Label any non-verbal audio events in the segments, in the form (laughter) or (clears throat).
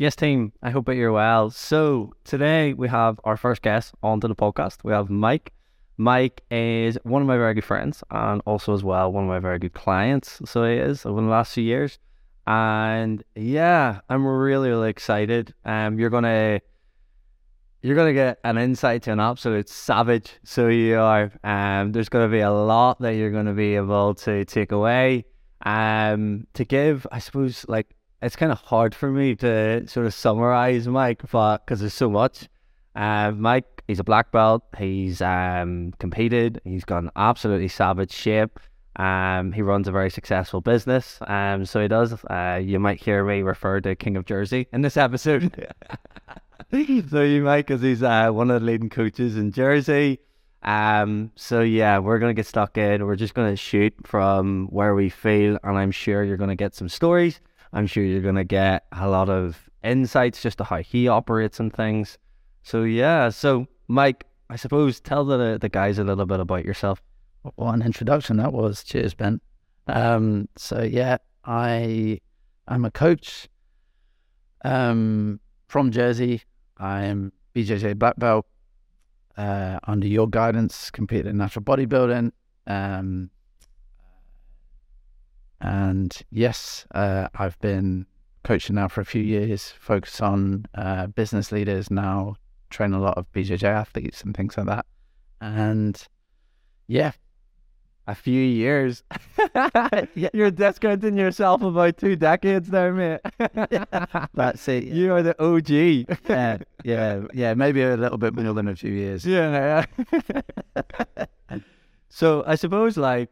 Yes, team. I hope that you're well. So today we have our first guest onto the podcast. We have Mike. Mike is one of my very good friends and also as well one of my very good clients. So he is over the last few years. And yeah, I'm really, really excited. Um you're gonna you're gonna get an insight to an absolute savage. So you are. Um there's gonna be a lot that you're gonna be able to take away. Um to give, I suppose, like it's kind of hard for me to sort of summarize Mike, because there's so much. Uh, Mike, he's a black belt. He's um, competed. He's got an absolutely savage shape. Um, he runs a very successful business. Um, so he does. Uh, you might hear me refer to King of Jersey in this episode. (laughs) so you might, because he's uh, one of the leading coaches in Jersey. Um, so yeah, we're gonna get stuck in. We're just gonna shoot from where we feel, and I'm sure you're gonna get some stories I'm sure you're going to get a lot of insights just to how he operates and things. So, yeah. So, Mike, I suppose tell the, the guys a little bit about yourself. What an introduction that was. Cheers, Ben. Um, so, yeah, I am a coach um, from Jersey. I am BJJ black belt. Uh, under your guidance, competed in natural bodybuilding. Um, and yes, uh, I've been coaching now for a few years, focus on uh, business leaders now, train a lot of BJJ athletes and things like that. And yeah, a few years. (laughs) (laughs) You're discounting yourself about two decades there, mate. (laughs) That's it. You are the OG. yeah, yeah, yeah. Maybe a little bit more than a few years. Yeah. so I suppose like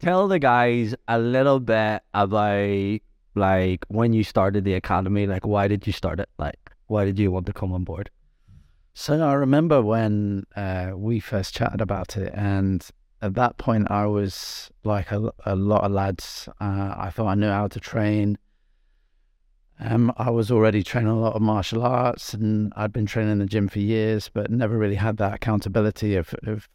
tell the guys a little bit about like when you started the academy like why did you start it? Like why did you want to come on board? So i remember when uh, we first chatted about it and at that point i was like a, a lot of lads. Uh, i thought i knew how to train. Um, I was already training a lot of martial arts and I'd been training in the gym for years, but never really had that accountability of, of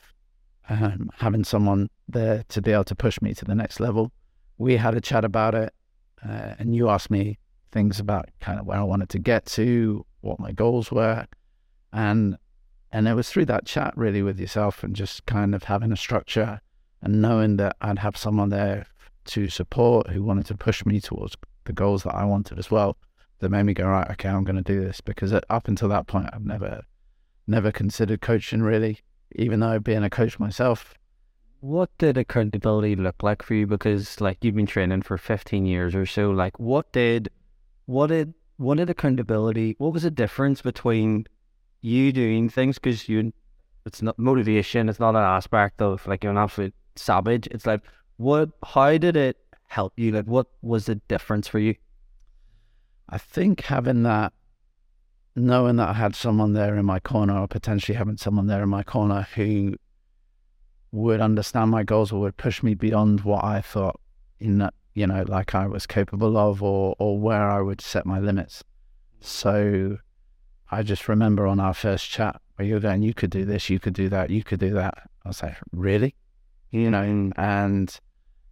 um, having someone there to be able to push me to the next level. We had a chat about it, uh, and you asked me things about kind of where I wanted to get to, what my goals were, and and it was through that chat really with yourself and just kind of having a structure and knowing that I'd have someone there to support who wanted to push me towards the goals that I wanted as well. That made me go right, okay, I'm going to do this because up until that point, I've never never considered coaching really even though being a coach myself. What did accountability look like for you? Because like you've been training for 15 years or so, like what did, what did, what did accountability, what was the difference between you doing things? Because you, it's not motivation, it's not an aspect of like you're an absolute savage. It's like, what, how did it help you? Like what was the difference for you? I think having that knowing that I had someone there in my corner, or potentially having someone there in my corner who would understand my goals or would push me beyond what I thought in that, you know, like I was capable of or or where I would set my limits. So I just remember on our first chat where you're going, you could do this, you could do that, you could do that. I was like, really? You know, mm-hmm. and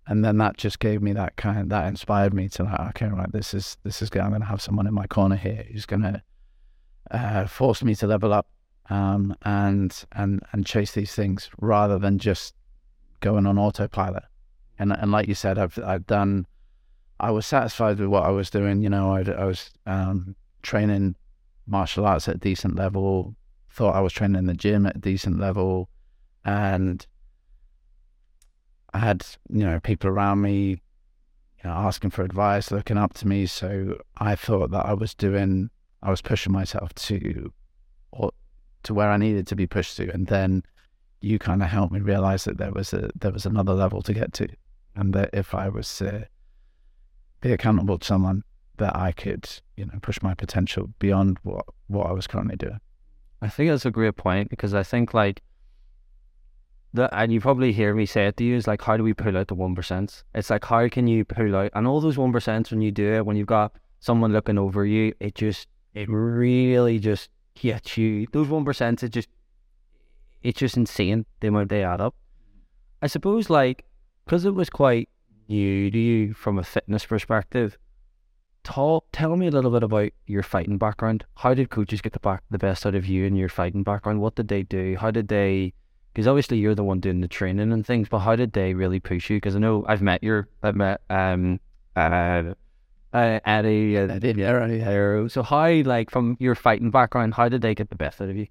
and then that just gave me that kind that inspired me to like, okay, right, this is this is good. I'm gonna have someone in my corner here who's gonna uh, forced me to level up um, and and and chase these things rather than just going on autopilot. And and like you said, I've I've done. I was satisfied with what I was doing. You know, I, I was um, training martial arts at a decent level. Thought I was training in the gym at a decent level, and I had you know people around me, you know, asking for advice, looking up to me. So I thought that I was doing I was pushing myself to or to where I needed to be pushed to, and then you kind of helped me realize that there was a there was another level to get to, and that if I was to be accountable to someone, that I could you know push my potential beyond what what I was currently doing. I think that's a great point because I think like that, and you probably hear me say it to you is like, how do we pull out the one percent? It's like how can you pull out and all those one percent when you do it when you've got someone looking over you, it just it really just gets you. Those one percent is just it's just insane the amount they add up. I suppose like because it was quite new to you from a fitness perspective. talk, tell me a little bit about your fighting background. How did coaches get the back the best out of you and your fighting background? What did they do? How did they? Because obviously you're the one doing the training and things, but how did they really push you? Because I know I've met your, I've met um, uh, uh Eddie, uh, Eddie, yeah, Eddie. Hero. So how, like, from your fighting background, how did they get the best out of you?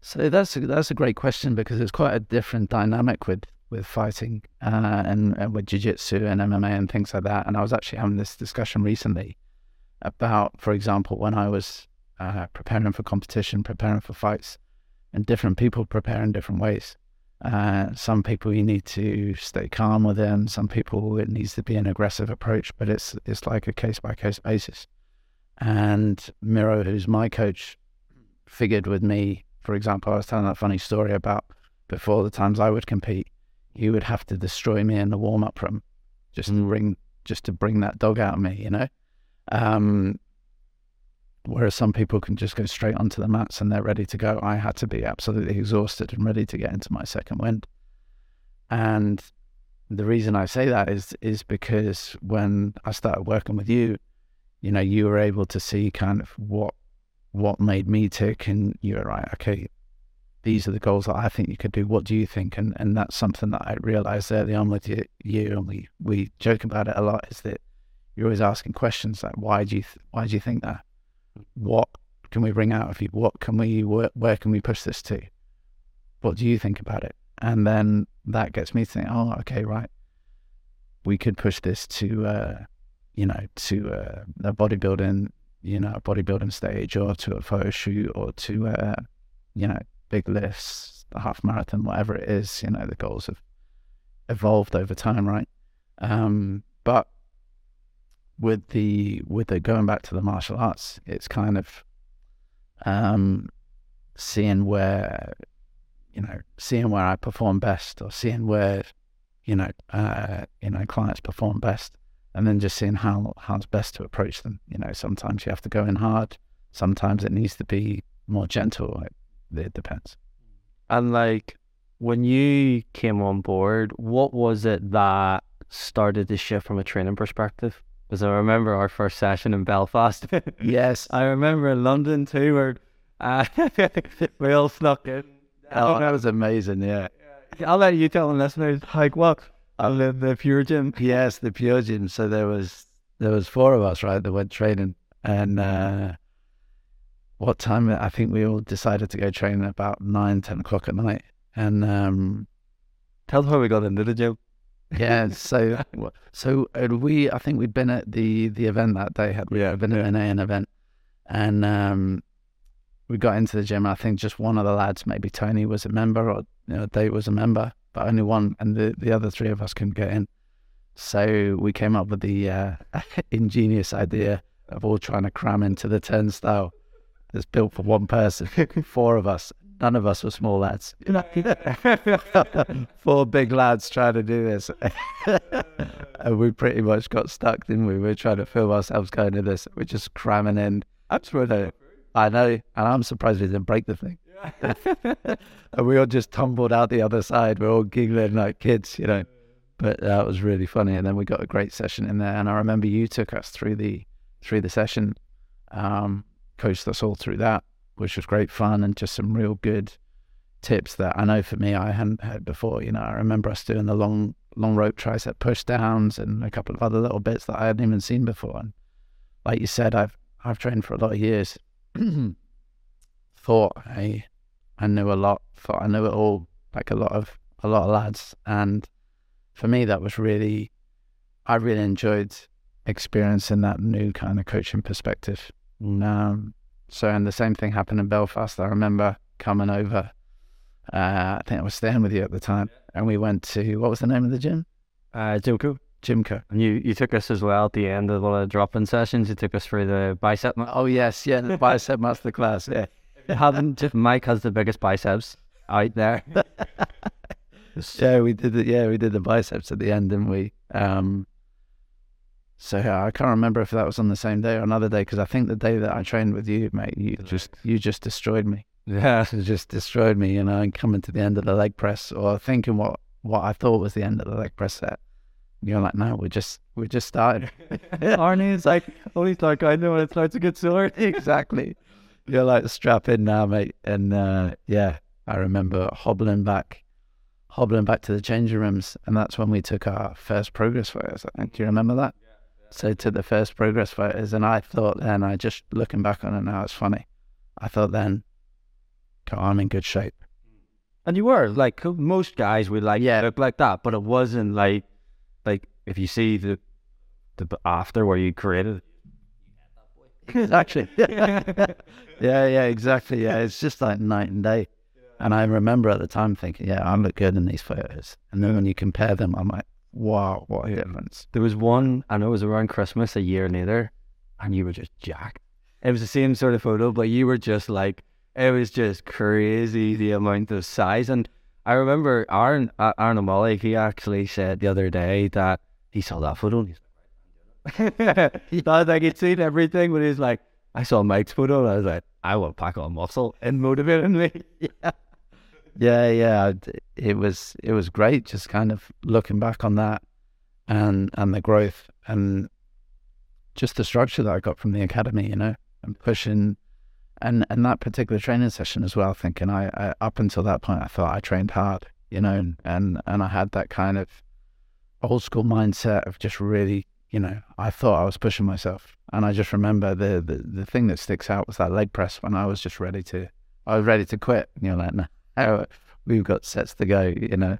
So that's a, that's a great question because it's quite a different dynamic with with fighting uh, and, and with jiu-jitsu and MMA and things like that. And I was actually having this discussion recently about, for example, when I was uh, preparing for competition, preparing for fights, and different people prepare in different ways. Uh, some people you need to stay calm with them. Some people it needs to be an aggressive approach, but it's it's like a case by case basis. And Miro, who's my coach, figured with me for example, I was telling that funny story about before the times I would compete, he would have to destroy me in the warm up room just mm. to bring just to bring that dog out of me, you know. Um, whereas some people can just go straight onto the mats and they're ready to go. I had to be absolutely exhausted and ready to get into my second wind. And the reason I say that is is because when I started working with you, you know, you were able to see kind of what what made me tick and you were right okay these are the goals that i think you could do what do you think and and that's something that i realized early on with you, you and we we joke about it a lot is that you're always asking questions like why do you th- why do you think that what can we bring out of you? What can we where, where can we push this to? What do you think about it? And then that gets me thinking oh okay right. We could push this to uh you know to uh, a bodybuilding you know, a bodybuilding stage or to a photo shoot or to, uh, you know, big lifts, the half marathon, whatever it is, you know, the goals have evolved over time, right? Um, but with the with the going back to the martial arts, it's kind of um, seeing where you know seeing where I perform best or seeing where you know uh, you know clients perform best and then just seeing how how it's best to approach them. You know, sometimes you have to go in hard. Sometimes it needs to be more gentle. It, it depends. And like when you came on board, what was it that started the shift from a training perspective? Because I remember our first session in Belfast. yes, (laughs) I remember in London too, where uh, (laughs) we all snuck in. Oh, that was amazing. Yeah. I'll let you tell the listeners like what and the, the pure gym. Yes, the pure gym. So there was there was four of us, right, that went training. And uh, what time? I think we all decided to go training about nine, ten o'clock at night. And um, tell them how we got into the gym. Yeah, so (laughs) so we I think we'd been at the the event that day. Had we yeah, been yeah. at an an event, and um, we got into the gym. I think just one of the lads, maybe Tony, was a member, or you know, Dave was a member, but only one, and the, the other three of us couldn't get in. So we came up with the uh, (laughs) ingenious idea of all trying to cram into the turnstile that's built for one person, (laughs) four of us. None of us were small lads. (laughs) (laughs) Four big lads trying to do this. (laughs) and we pretty much got stuck, didn't we? We were trying to film ourselves going to this. We're just cramming in. Absolutely. I know. And I'm surprised we didn't break the thing. and we all just tumbled out the other side. We are all giggling like kids, you know. But that was really funny. And then we got a great session in there. And I remember you took us through the through the session, um, coached us all through that, which was great fun and just some real good tips that I know for me I hadn't heard before. You know, I remember us doing the long long rope tricep push downs and a couple of other little bits that I hadn't even seen before. And like you said, I've I've trained for a lot of years. (clears throat) thought I I knew a lot, thought I knew it all, like a lot of a lot of lads. And for me that was really I really enjoyed experiencing that new kind of coaching perspective. Um, so and the same thing happened in Belfast. I remember coming over. Uh, I think I was staying with you at the time, and we went to what was the name of the gym? Uh, Gymco. Gymco. And you, you took us as well at the end of one of the drop-in sessions. You took us through the bicep. Oh yes, yeah, the bicep masterclass. Yeah, haven't (laughs) Mike has the biggest biceps out there. (laughs) yeah, we did it. Yeah, we did the biceps at the end, didn't we? Um, so yeah, I can't remember if that was on the same day or another day because I think the day that I trained with you, mate, you just you just destroyed me. (laughs) Yeah, you just destroyed me. You know, and coming to the end of the leg press or thinking what what I thought was the end of the leg press set, You're like, no, we're just we're just starting. (laughs) Arnie is like, only like I know when it starts to get sore. (laughs) exactly. You're like strap in now, mate. And uh, yeah, I remember hobbling back, hobbling back to the changing rooms, and that's when we took our first progress photos. I think. Do you remember that? So to the first progress photos, and I thought then, I just looking back on it now, it's funny. I thought then, "God, I'm in good shape. And you were like most guys would like Yeah. look like that, but it wasn't like like if you see the the after where you created. It, (laughs) actually, (laughs) yeah, yeah, exactly. Yeah, it's just like night and day. And I remember at the time thinking, yeah, I look good in these photos. And then when you compare them, I'm like, wow, what a difference. There was one, I know it was around Christmas a year later, and you were just jacked. It was the same sort of photo, but you were just like, it was just crazy the amount of size. And I remember Aaron, uh, Aaron O'Malley, he actually said the other day that he saw that photo and he's like, (laughs) he thought like he'd seen everything, but he's like, I saw Mike's photo and I was like, I will pack on muscle and motivated me. (laughs) Yeah, yeah, yeah. it was it was great. Just kind of looking back on that, and and the growth, and just the structure that I got from the academy, you know, and pushing, and and that particular training session as well. Thinking I, I up until that point, I thought I trained hard, you know, and and, and I had that kind of old school mindset of just really, you know, I thought I was pushing myself, and I just remember the the the thing that sticks out was that leg press when I was just ready to, I was ready to quit. And you're like, how we've got sets to go, you know,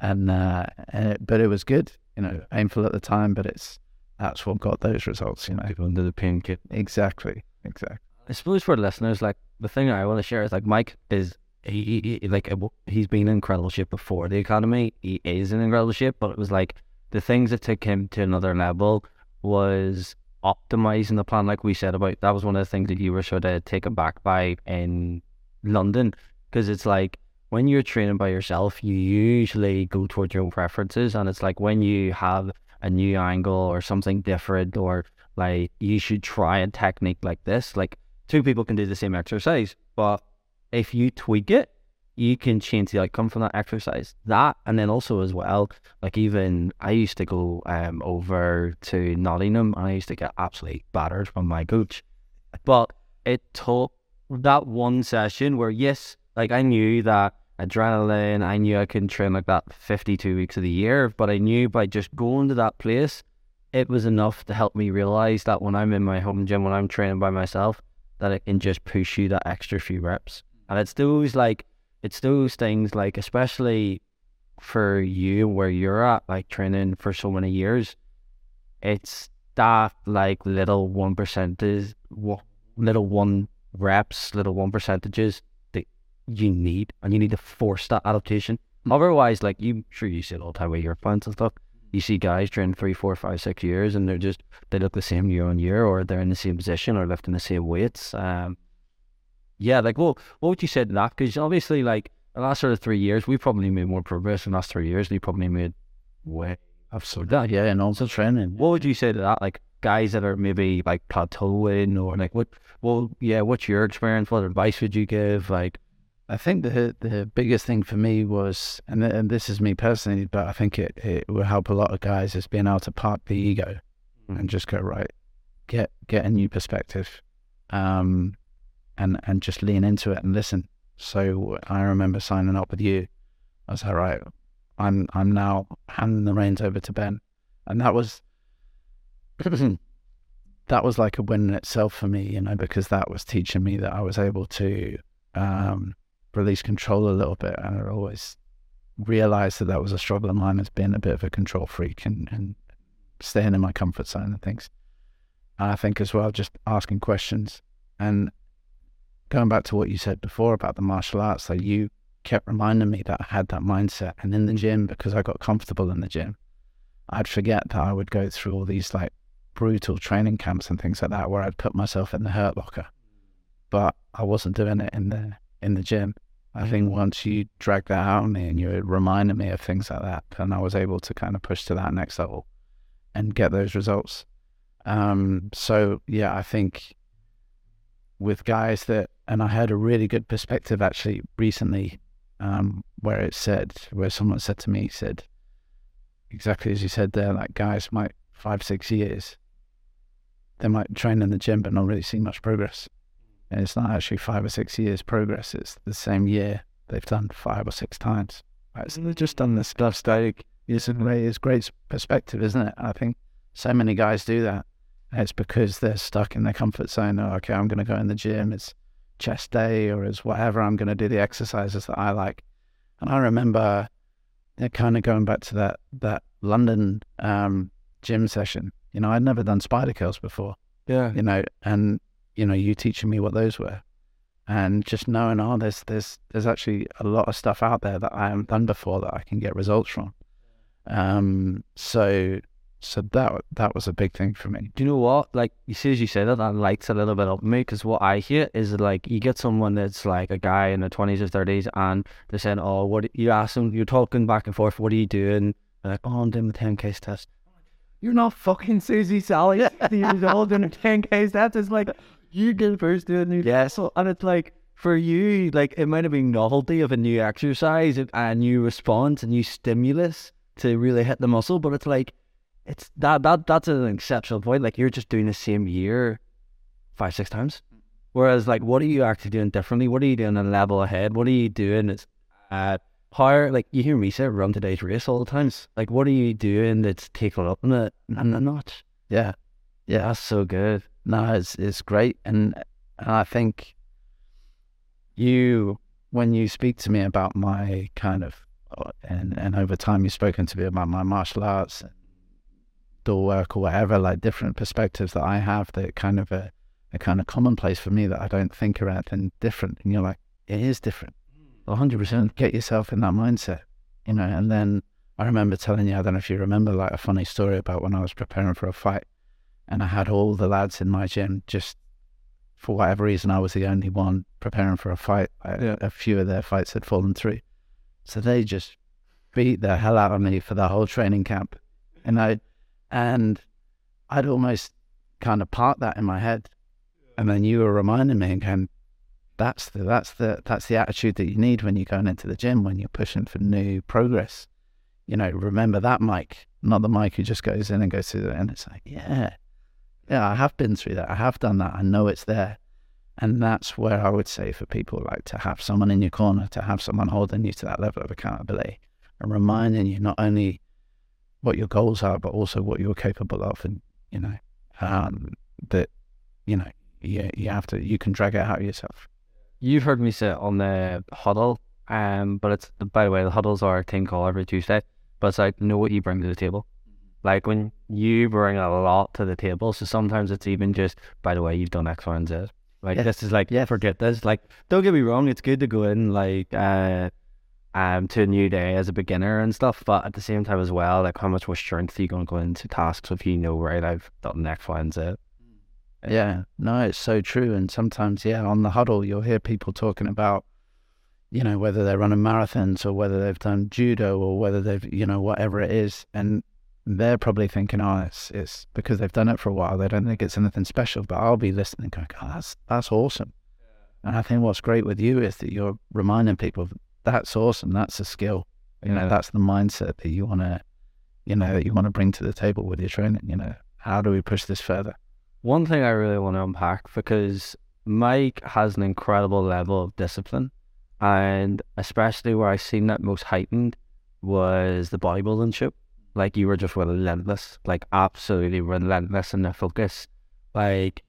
and uh, and it, but it was good, you know, painful at the time, but it's that's what got those results, you know. People under the pain kit. Exactly, exactly. I suppose for the listeners, like the thing I want to share is like Mike is he, he, he like he's been in incredible shape before the academy. He is in incredible shape, but it was like the things that took him to another level was optimizing the plan, like we said about. That was one of the things that you were sort of taken back by in London, because it's like when you're training by yourself, you usually go towards your own preferences, and it's like when you have a new angle or something different, or like you should try a technique like this, like two people can do the same exercise, but if you tweak it, you can change the outcome from that exercise. That and then also as well, like even I used to go um over to Nottingham and I used to get absolutely battered from my coach. But it took that one session where yes, like I knew that adrenaline, I knew I couldn't train like that fifty two weeks of the year, but I knew by just going to that place it was enough to help me realize that when I'm in my home gym, when I'm training by myself, that it can just push you that extra few reps. And it's those like it's those things like especially for you where you're at, like training for so many years, it's that like little one percentage wa- little one reps, little one percentages you need and you need to force that adaptation. Otherwise, like you sure you see it all the time with your plants and stuff. You see guys train three, four, five, six years and they're just they look the same year on year or they're in the same position or lifting the same weights. Um yeah, like well, what would you say to that? Because obviously, like the last sort of three years, we probably made more progress in the last three years. We probably made way Absolutely. That, yeah, and also training. what would you say to that? Like guys that are maybe like plateauing or like what? Well, yeah. What's your experience? What advice would you give? Like, I think the the biggest thing for me was, and th- and this is me personally, but I think it, it will help a lot of guys is being able to park the ego Mm. and just go right, get get a new perspective, um, and and just lean into it and listen. So I remember signing up with you. I was like, right, I'm I'm now handing the reins over to Ben, and that was (clears throat) that was like a win in itself for me, you know, because that was teaching me that I was able to um, release control a little bit, and I always realized that that was a struggle of mine as being a bit of a control freak and and staying in my comfort zone and things. And I think as well, just asking questions and going back to what you said before about the martial arts, like you kept reminding me that I had that mindset. And in the mm. gym, because I got comfortable in the gym, I'd forget that I would go through all these like brutal training camps and things like that where I'd put myself in the hurt locker. But I wasn't doing it in the in the gym. I think once you drag that out of me and you reminded me of things like that, and I was able to kind of push to that next level and get those results. Um, so yeah, I think with guys that, and I had a really good perspective actually recently, um, where it said, where someone said to me, said, exactly as you said there, like guys might five, six years, they might train in the gym but not really see much progress. And it's not actually five or six years progress, it's the same year they've done five or six times. Right? So they've just done this stuff static. It's it's great perspective, isn't it? I think so many guys do that. And it's because they're stuck in their comfort zone. Oh, okay, I'm going to go in the gym. It's chest day or it's whatever. I'm going to do the exercises that I like. And I remember kind of going back to that that London um, gym session. You know, I'd never done spider curls before. Yeah. You know, and you know, you teaching me what those were, and just knowing, oh, there's there's there's actually a lot of stuff out there that I haven't done before that I can get results from. Um, so so that that was a big thing for me. Do you know what? Like, you see, as you say that, that lights a little bit up me because what I hear is like you get someone that's like a guy in the twenties or thirties, and they're saying, "Oh, what?" You ask them, you're talking back and forth. What are you doing? They're like, "Oh, I'm doing the ten k test." You're not fucking Susie Sally, sixty (laughs) years old doing a ten k test. It's like you did first doing new Yes. and it's like for you, like it might have been novelty of a new exercise, a new response, a new stimulus to really hit the muscle, but it's like it's that that that's an exceptional point. Like you're just doing the same year five, six times. Whereas like what are you actually doing differently? What are you doing a level ahead? What are you doing that's uh higher like you hear me say run today's race all the times. Like what are you doing that's taking up in it and a notch? Yeah, Yeah, that's so good. No, it's it's great, and and I think you when you speak to me about my kind of uh, and and over time you've spoken to me about my martial arts door work or whatever, like different perspectives that I have that kind of a, a kind of commonplace for me that I don't think are anything different, and you're like, it is different. hundred percent. Get yourself in that mindset, you know. And then I remember telling you, I don't know if you remember, like a funny story about when I was preparing for a fight, and I had all the lads in my gym just for whatever reason, I was the only one preparing for a fight. Yeah. A few of their fights had fallen through, so they just beat the hell out of me for the whole training camp, and I, and I'd almost kind of part that in my head, and then you were reminding me again. That's the that's the that's the attitude that you need when you're going into the gym when you're pushing for new progress. You know, remember that Mike, not the Mike who just goes in and goes through it, and it's like, yeah, yeah, I have been through that. I have done that. I know it's there. And that's where I would say for people like to have someone in your corner, to have someone holding you to that level of accountability and reminding you not only what your goals are, but also what you're capable of. And, you know, um, that, you know, you, you have to, you can drag it out yourself. You've heard me say on the huddle, um, but it's by the way, the huddles are a team call every Tuesday. But it's like know what you bring to the table. Like when you bring a lot to the table, so sometimes it's even just by the way you've done X, Y, and Z. Like Yeah. this is like Yeah. forget this. Like don't get me wrong, it's good to go in like uh um to a new day as a beginner and stuff, but at the same time as well, like how much more strength are you gonna go into tasks if you know right I've done X, Y, and Z. Yeah, no, it's so true. And sometimes, yeah, on the huddle, you'll hear people talking about, you know, whether they're running marathons or whether they've done judo or whether they've, you know, whatever it is. And they're probably thinking, oh, it's, it's because they've done it for a while. They don't think it's anything special. But I'll be listening, going, oh, that's, that's awesome. And I think what's great with you is that you're reminding people that's awesome. That's a skill. You know, that's the mindset that you want to, you know, that you want to bring to the table with your training. You know, how do we push this further? One thing I really want to unpack because Mike has an incredible level of discipline, and especially where I seen that most heightened was the bodybuilding show. Like you were just relentless, like absolutely relentless in the focus. Like,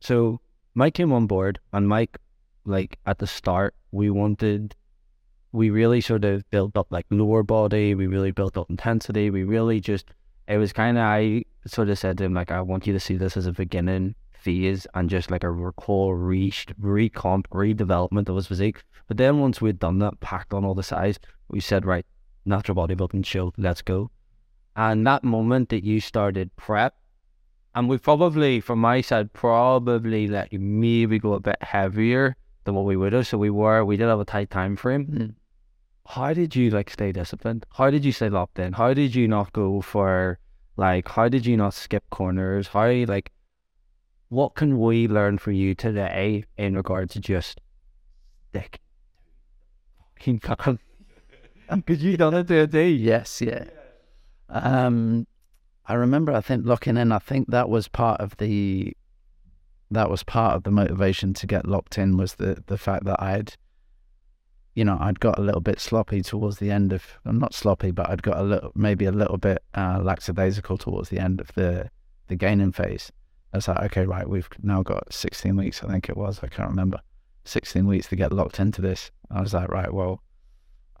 so Mike came on board, and Mike, like at the start, we wanted, we really sort of built up like lower body. We really built up intensity. We really just it was kind of I sort of said to him like I want you to see this as a beginning phase and just like a re- whole re recomp redevelopment of his physique. But then once we'd done that, packed on all the size, we said right, natural bodybuilding show, let's go. And that moment that you started prep, and we probably from my side probably let you maybe go a bit heavier than what we would have. So we were we did have a tight time frame hmm. how did you like stay disciplined? How did you stay locked in? How did you not go for like how did you not skip corners? How like what can we learn for you today in regard to just stick fucking (laughs) Because you done it to a day. Yes, yeah. Um, I remember. I think locking in. I think that was part of the. That was part of the motivation to get locked in was the the fact that I'd. You know, I'd got a little bit sloppy towards the end of. I'm not sloppy, but I'd got a little, maybe a little bit uh, lackadaisical towards the end of the the gaining phase. I was like, okay, right, we've now got 16 weeks. I think it was. I can't remember. 16 weeks to get locked into this. I was like, right, well,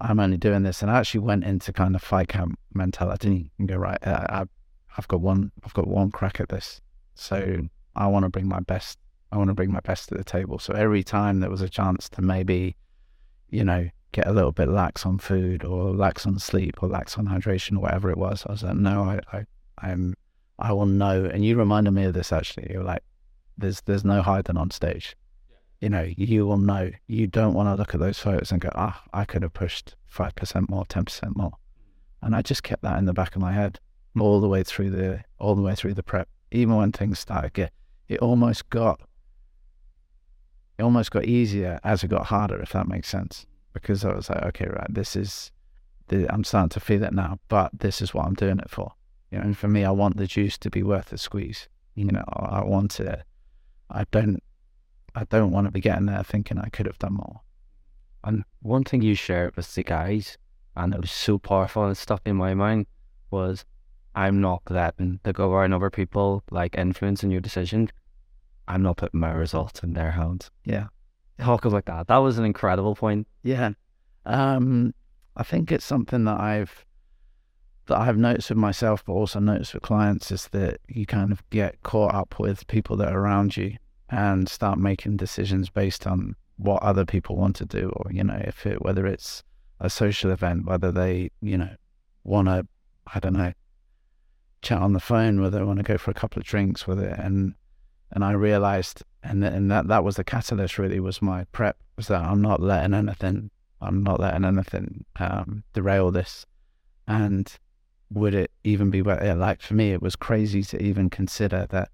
I'm only doing this, and I actually went into kind of fight camp mentality and go right. Uh, I, I've got one. I've got one crack at this, so I want to bring my best. I want to bring my best to the table. So every time there was a chance to maybe, you know, get a little bit lax on food or lax on sleep or lax on hydration or whatever it was, I was like, no, I, I, I'm, I will know. And you reminded me of this actually. You're like, there's, there's no hiding on stage you know, you will know. You don't want to look at those photos and go, ah, I could have pushed 5% more, 10% more. And I just kept that in the back of my head all the way through the, all the way through the prep. Even when things started get, it almost got, it almost got easier as it got harder, if that makes sense. Because I was like, okay, right, this is, the, I'm starting to feel it now, but this is what I'm doing it for. You know, and for me, I want the juice to be worth the squeeze. You know, I want it. I don't, I don't want to be getting there thinking I could have done more. And one thing you shared with the guys, and it was so powerful and stuck in my mind, was I'm not letting the go around other people like influencing your decision. I'm not putting my results in their hands. Yeah. Talk about that. That was an incredible point. Yeah. Um, I think it's something that I've that I've noticed with myself, but also noticed with clients, is that you kind of get caught up with people that are around you and start making decisions based on what other people want to do, or you know, if it whether it's a social event, whether they you know want to, I don't know, chat on the phone, whether they want to go for a couple of drinks with it, and and I realized, and and that that was the catalyst. Really, was my prep was that I'm not letting anything, I'm not letting anything um, derail this, and would it even be like for me? It was crazy to even consider that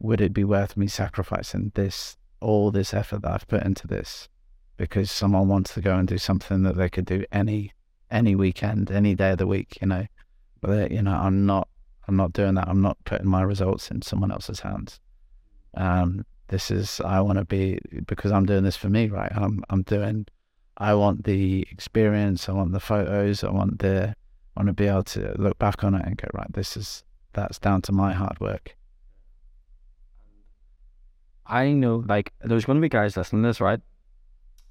would it be worth me sacrificing this all this effort that I've put into this because someone wants to go and do something that they could do any any weekend, any day of the week, you know. But you know, I'm not I'm not doing that. I'm not putting my results in someone else's hands. Um, this is I want to be because I'm doing this for me, right? I'm I'm doing. I want the experience. I want the photos. I want the. I want to be able to look back on it and go right. This is that's down to my hard work. I know like there's going to be guys listening to this, right?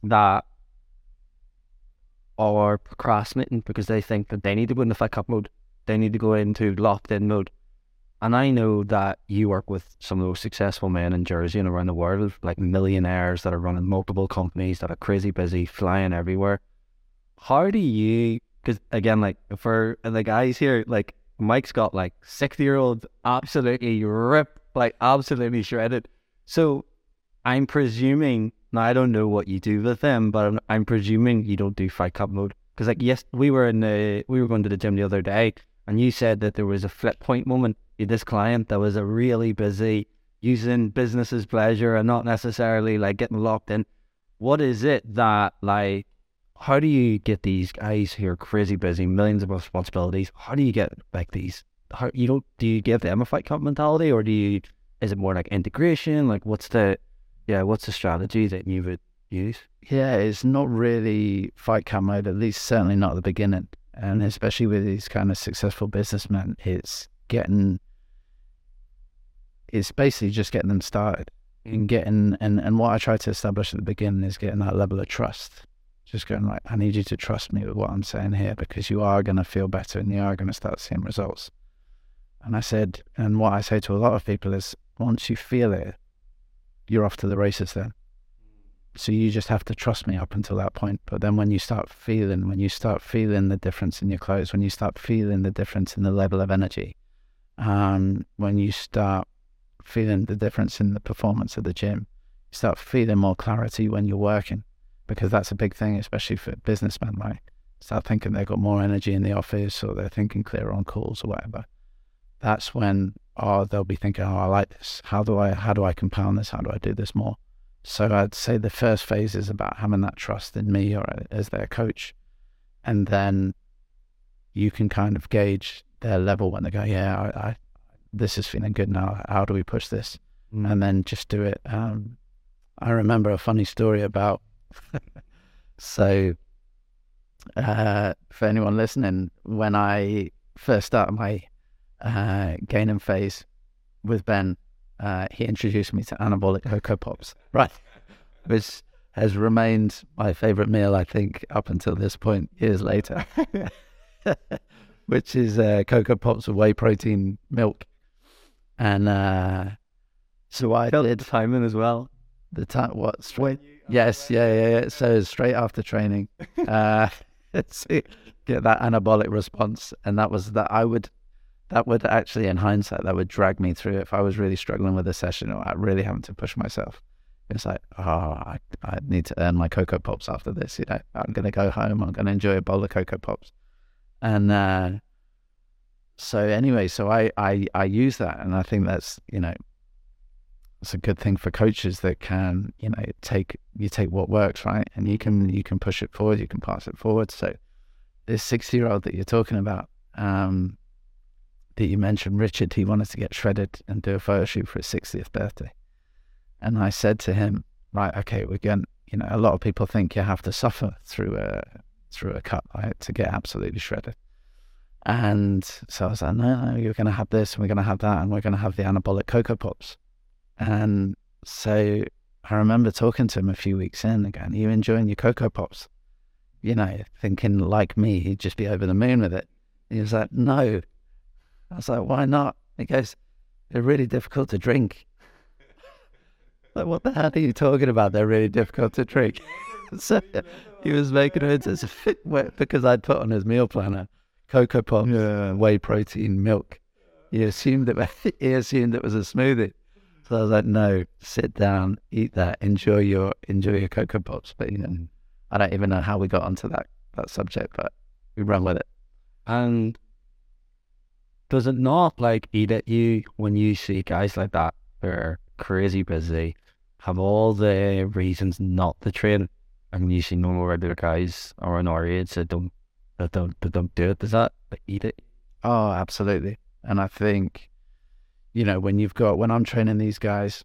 That are procrastinating because they think that they need to go into fight camp mode. They need to go into locked in mode. And I know that you work with some of those successful men in Jersey and around the world, like millionaires that are running multiple companies that are crazy busy, flying everywhere. How do you, because again, like for the guys here, like Mike's got like 60 year old, absolutely ripped, like absolutely shredded. So I'm presuming now I don't know what you do with them, but I'm, I'm presuming you don't do fight camp mode because like yes, we were in the we were going to the gym the other day, and you said that there was a flip point moment. with this client that was a really busy using business as pleasure and not necessarily like getting locked in. What is it that like? How do you get these guys who are crazy busy, millions of responsibilities? How do you get like these? How you don't do you give them a fight camp mentality, or do you is it more like integration? Like what's the yeah, what's the strategy that you would use? Yeah, it's not really fight camp mode, at least certainly not at the beginning. And especially with these kind of successful businessmen, it's getting it's basically just getting them started and mm. getting and, and what I try to establish at the beginning is getting that level of trust. Just going like, I need you to trust me with what I'm saying here because you are gonna feel better and you are gonna start seeing results. And I said, and what I say to a lot of people is, once you feel it, you're off to the races then. So you just have to trust me up until that point. But then when you start feeling, when you start feeling the difference in your clothes, when you start feeling the difference in the level of energy, um, when you start feeling the difference in the performance of the gym, you start feeling more clarity when you're working, because that's a big thing, especially for businessmen, right? Start thinking they've got more energy in the office or they're thinking clearer on calls or whatever that's when oh they'll be thinking oh I like this how do I how do I compound this how do I do this more so I'd say the first phase is about having that trust in me or as their coach and then you can kind of gauge their level when they go, yeah, I, I this is feeling good now. How do we push this? Mm. And then just do it. Um, I remember a funny story about. (laughs) so, uh, for anyone listening, when I first started my uh, gaining phase with Ben, uh, he introduced me to anabolic cocoa pops, right? (laughs) Which has remained my favorite meal, I think, up until this point, years later. (laughs) Which is uh, cocoa pops with whey protein milk, and uh, so I Felt did the timing as well. the time. What? Straight? Yes, yeah, yeah, yeah. So straight after training, (laughs) uh, get that anabolic response, and that was that. I would, that would actually, in hindsight, that would drag me through if I was really struggling with a session or I really having to push myself. It's like, oh, I, I need to earn my cocoa pops after this. You know, I'm gonna go home. I'm gonna enjoy a bowl of cocoa pops, and uh, so anyway, so I, I I use that, and I think that's you know it's a good thing for coaches that can you know take you take what works right and you can you can push it forward you can pass it forward so this 60 year old that you're talking about um that you mentioned richard he wanted to get shredded and do a photo shoot for his 60th birthday and i said to him right okay we're going you know a lot of people think you have to suffer through a through a cut right to get absolutely shredded and so i was like no no you're going to have this and we're going to have that and we're going to have the anabolic cocoa pops and so I remember talking to him a few weeks in again, Are you enjoying your Cocoa Pops? You know, thinking like me, he'd just be over the moon with it. He was like, No. I was like, Why not? He goes, They're really difficult to drink. (laughs) like, what the hell are you talking about? They're really difficult to drink. (laughs) so he was making it as because I'd put on his meal planner Cocoa Pops, whey protein, milk. He assumed it (laughs) he assumed it was a smoothie. So I was like, no, sit down, eat that, enjoy your enjoy your cocoa pops. But you know, mm. I don't even know how we got onto that that subject, but we run with it. And does it not like eat at you when you see guys like that who are crazy busy, have all the reasons not to train, and you see normal regular guys or in our age that don't that don't that don't do it? Does that like, eat it? Oh, absolutely. And I think, you know, when you've got when I'm training these guys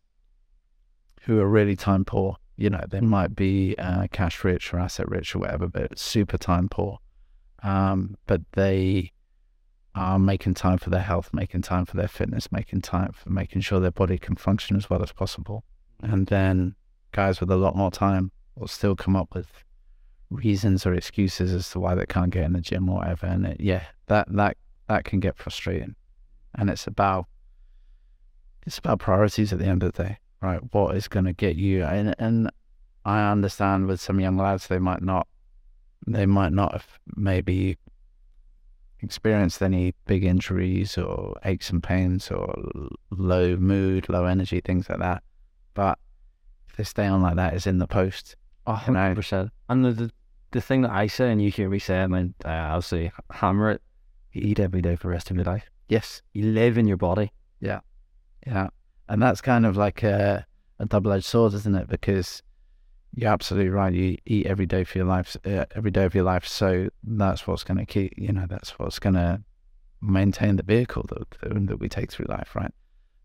who are really time poor, you know, they might be uh, cash rich or asset rich or whatever, but super time poor. Um, but they are making time for their health, making time for their fitness, making time for making sure their body can function as well as possible. And then guys with a lot more time will still come up with reasons or excuses as to why they can't get in the gym or whatever. And it, yeah, that that that can get frustrating. And it's about it's about priorities at the end of the day, right? What is going to get you? And and I understand with some young lads, they might not they might not have maybe experienced any big injuries or aches and pains or l- low mood, low energy, things like that. But if they stay on like that, is in the post. Oh, You know. 100%. And the, the, the thing that I say, and you hear me say, I mean, uh, I'll say, hammer it, you eat every day for the rest of your life. Yes, You live in your body. Yeah. Yeah, and that's kind of like a, a double-edged sword, isn't it? Because you're absolutely right. You eat every day for your life, uh, every day of your life. So that's what's going to keep, you know, that's what's going to maintain the vehicle that, that we take through life, right?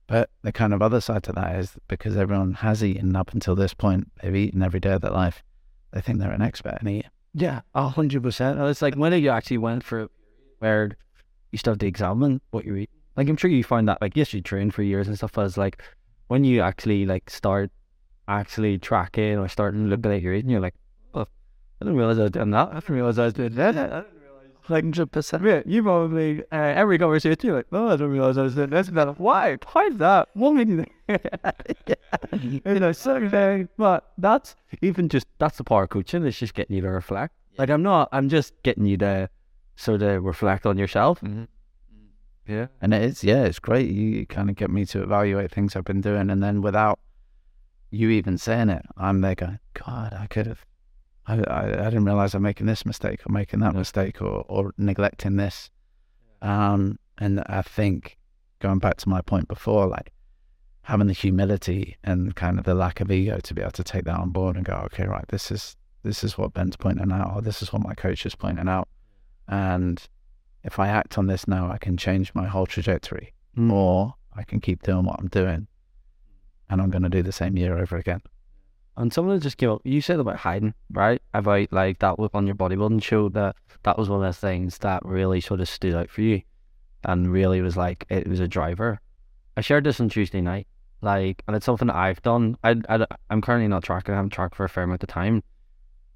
But the kind of other side to that is because everyone has eaten up until this point, they've eaten every day of their life. They think they're an expert in eating. Yeah, a hundred percent. It's like when you actually went for where you still have to examine what you eat. Like I'm sure you find that like yes you train for years and stuff, but it's like when you actually like start actually tracking or starting looking at your eating, you're like, oh, I didn't realize I was doing that. I didn't realize I was doing that. I didn't realize. Like, Hundred percent. yeah, you probably uh, every conversation you're like, oh, I didn't realize I was doing this and that. Why? Why is that? What made you think? you know, so very, but that's even just that's the power of coaching. It's just getting you to reflect. Like I'm not. I'm just getting you to sort of reflect on yourself. Yeah. And it is, yeah, it's great. You kind of get me to evaluate things I've been doing, and then without you even saying it, I'm there going, God, I could have, I, I, I didn't realize I'm making this mistake or making that mistake or, or neglecting this. Um, and I think going back to my point before, like having the humility and kind of the lack of ego to be able to take that on board and go, okay, right, this is this is what Ben's pointing out, or this is what my coach is pointing out, and if I act on this now, I can change my whole trajectory, Mm. or I can keep doing what I'm doing, and I'm going to do the same year over again. And someone just came up. You said about hiding, right? About like that was on your bodybuilding show. That that was one of the things that really sort of stood out for you, and really was like it was a driver. I shared this on Tuesday night, like, and it's something that I've done. I, I I'm currently not tracking. I haven't tracked for a fair amount of time.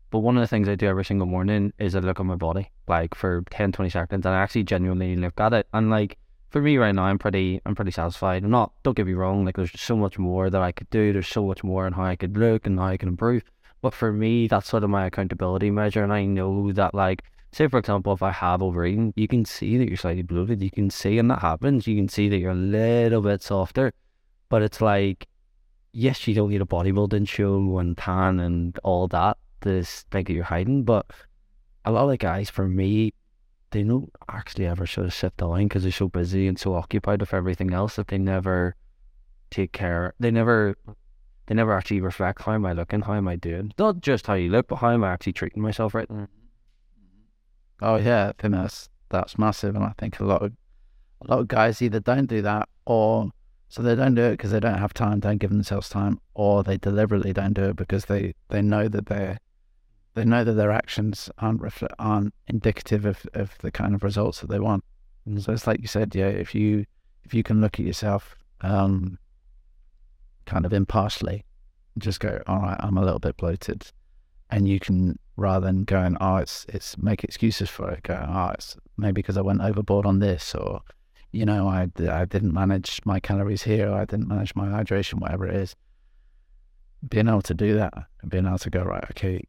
But one of the things I do every single morning is I look at my body, like for 10, 20 seconds, and I actually genuinely look at it. And like for me right now, I'm pretty, I'm pretty satisfied. I'm not. Don't get me wrong. Like there's so much more that I could do. There's so much more on how I could look and how I can improve. But for me, that's sort of my accountability measure, and I know that like. Say for example, if I have overeaten, you can see that you're slightly bloated. You can see, and that happens. You can see that you're a little bit softer, but it's like, yes, you don't need a bodybuilding show and tan and all that to think that you're hiding. But a lot of guys, for me, they don't actually ever sort of sit down because they're so busy and so occupied with everything else that they never take care. They never, they never actually reflect. How am I looking? How am I doing? Not just how you look, but how am I actually treating myself right now? Oh yeah, I think that's that's massive, and I think a lot of a lot of guys either don't do that, or so they don't do it because they don't have time, don't give themselves time, or they deliberately don't do it because they they know that they they know that their actions aren't reflect aren't indicative of of the kind of results that they want. And so it's like you said, yeah, if you if you can look at yourself, um, kind of impartially, just go, all right, I'm a little bit bloated, and you can rather than going, oh, it's it's make excuses for it. Go, oh, it's maybe because I went overboard on this, or you know, I I didn't manage my calories here, or I didn't manage my hydration, whatever it is. Being able to do that, and being able to go right, okay,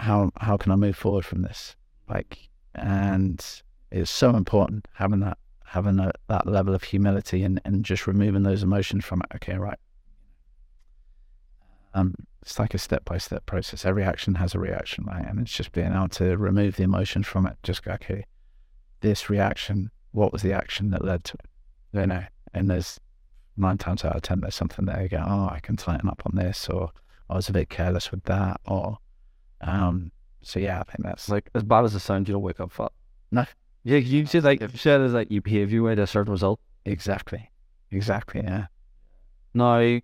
how how can I move forward from this? Like, and it's so important having that having a, that level of humility and and just removing those emotions from it. Okay, right. Um, it's like a step by step process. Every action has a reaction, right? And it's just being able to remove the emotion from it. Just go, okay, this reaction, what was the action that led to it? You know, and there's nine times out of ten, there's something there. You go, oh, I can tighten up on this, or I was a bit careless with that, or um. So yeah, I think that's Like as bad as it sounds, you don't wake up fat. No. Yeah, you said like you said is like you behave your way to a certain result. exactly, exactly, yeah. Now,